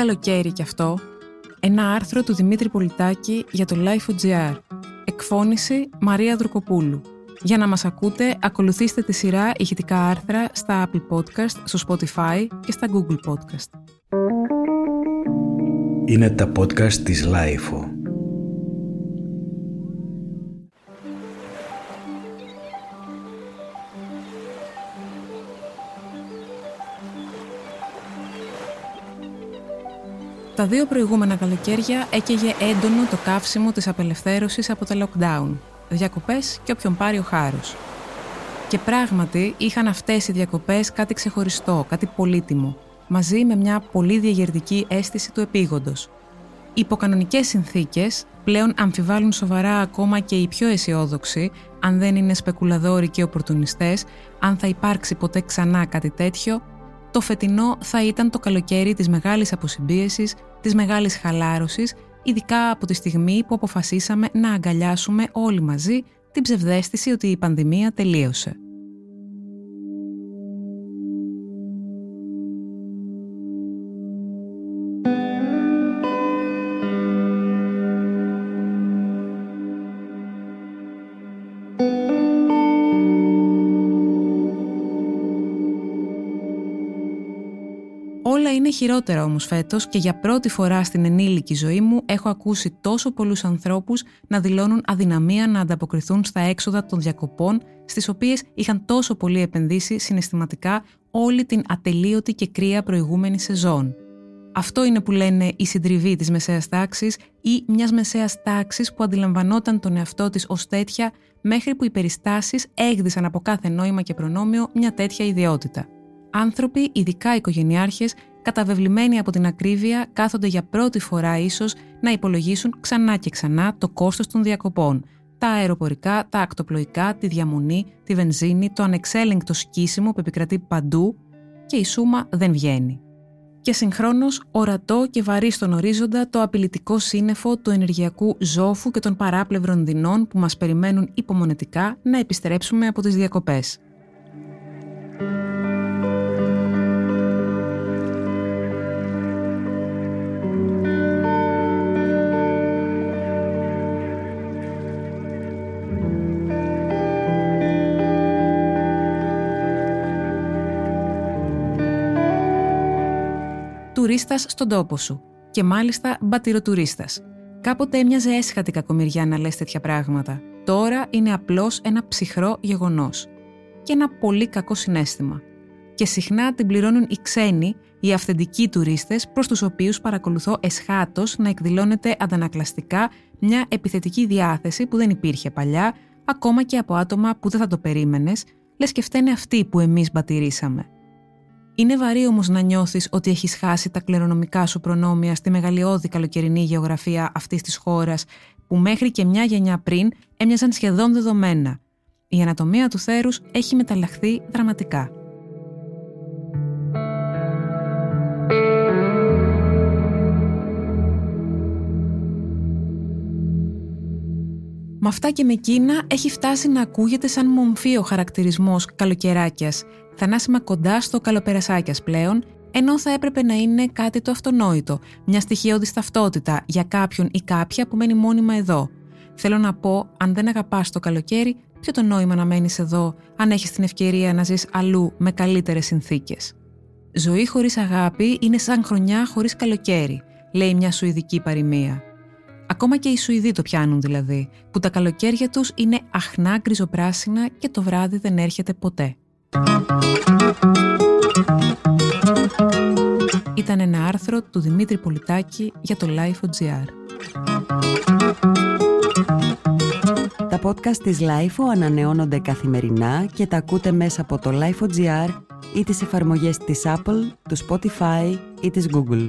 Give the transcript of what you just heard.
καλοκαίρι κι αυτό. Ένα άρθρο του Δημήτρη Πολιτάκη για το Life.gr. Εκφώνηση Μαρία Δροκοπούλου. Για να μας ακούτε, ακολουθήστε τη σειρά ηχητικά άρθρα στα Apple Podcast, στο Spotify και στα Google Podcast. Είναι τα podcast της Life. Τα δύο προηγούμενα καλοκαίρια έκαιγε έντονο το καύσιμο της απελευθέρωσης από τα lockdown, διακοπές και όποιον πάρει ο χάρος. Και πράγματι είχαν αυτές οι διακοπές κάτι ξεχωριστό, κάτι πολύτιμο, μαζί με μια πολύ διαγερτική αίσθηση του επίγοντος. Οι υποκανονικές συνθήκες πλέον αμφιβάλλουν σοβαρά ακόμα και οι πιο αισιόδοξοι, αν δεν είναι σπεκουλαδόροι και οπορτουνιστές, αν θα υπάρξει ποτέ ξανά κάτι τέτοιο, το φετινό θα ήταν το καλοκαίρι της μεγάλης αποσυμπίεσης, της μεγάλης χαλάρωσης, ειδικά από τη στιγμή που αποφασίσαμε να αγκαλιάσουμε όλοι μαζί την ψευδέστηση ότι η πανδημία τελείωσε. Όλα είναι χειρότερα όμως φέτος και για πρώτη φορά στην ενήλικη ζωή μου έχω ακούσει τόσο πολλούς ανθρώπους να δηλώνουν αδυναμία να ανταποκριθούν στα έξοδα των διακοπών στις οποίες είχαν τόσο πολύ επενδύσει συναισθηματικά όλη την ατελείωτη και κρύα προηγούμενη σεζόν. Αυτό είναι που λένε η συντριβή της μεσαίας τάξης ή μιας μεσαίας τάξης που αντιλαμβανόταν τον εαυτό της ως τέτοια μέχρι που οι περιστάσεις έγδισαν από κάθε νόημα και προνόμιο μια τέτοια ιδιότητα. Άνθρωποι, ειδικά οικογενειάρχες, καταβεβλημένοι από την ακρίβεια, κάθονται για πρώτη φορά ίσως να υπολογίσουν ξανά και ξανά το κόστος των διακοπών. Τα αεροπορικά, τα ακτοπλοϊκά, τη διαμονή, τη βενζίνη, το ανεξέλεγκτο σκίσιμο που επικρατεί παντού και η σούμα δεν βγαίνει. Και συγχρόνως ορατό και βαρύ στον ορίζοντα το απειλητικό σύννεφο του ενεργειακού ζώφου και των παράπλευρων δεινών που μας περιμένουν υπομονετικά να επιστρέψουμε από τις διακοπές. Τουρίστας στον τόπο σου. Και μάλιστα μπατηροτουρίστας. Κάποτε έμοιαζε έσχατη κακομοιριά να λες τέτοια πράγματα. Τώρα είναι απλώς ένα ψυχρό γεγονός. Και ένα πολύ κακό συνέστημα. Και συχνά την πληρώνουν οι ξένοι, οι αυθεντικοί τουρίστες, προς τους οποίους παρακολουθώ εσχάτως να εκδηλώνεται αντανακλαστικά μια επιθετική διάθεση που δεν υπήρχε παλιά, ακόμα και από άτομα που δεν θα το περίμενες, λες και φταίνε αυτοί που εμείς μπατηρήσαμε. Είναι βαρύ όμως να νιώθεις ότι έχεις χάσει τα κληρονομικά σου προνόμια στη μεγαλειώδη καλοκαιρινή γεωγραφία αυτής της χώρας, που μέχρι και μια γενιά πριν έμοιαζαν σχεδόν δεδομένα. Η ανατομία του θέρους έχει μεταλλαχθεί δραματικά. Με αυτά και με εκείνα έχει φτάσει να ακούγεται σαν μομφή ο χαρακτηρισμός καλοκαιράκιας θανάσιμα κοντά στο καλοπερασάκιας πλέον, ενώ θα έπρεπε να είναι κάτι το αυτονόητο, μια στοιχειώδης ταυτότητα για κάποιον ή κάποια που μένει μόνιμα εδώ. Θέλω να πω, αν δεν αγαπάς το καλοκαίρι, ποιο το νόημα να μένεις εδώ, αν έχεις την ευκαιρία να ζεις αλλού με καλύτερες συνθήκες. Ζωή χωρίς αγάπη είναι σαν χρονιά χωρίς καλοκαίρι, λέει μια σουηδική παροιμία. Ακόμα και οι Σουηδοί το πιάνουν δηλαδή, που τα καλοκαίρια τους είναι αχνά γκριζοπράσινα και το βράδυ δεν έρχεται ποτέ. Ήταν ένα άρθρο του Δημήτρη Πολιτάκη για το Life.gr. Τα podcast της Life ανανεώνονται καθημερινά και τα ακούτε μέσα από το Life.gr ή τις εφαρμογές της Apple, του Spotify ή της Google.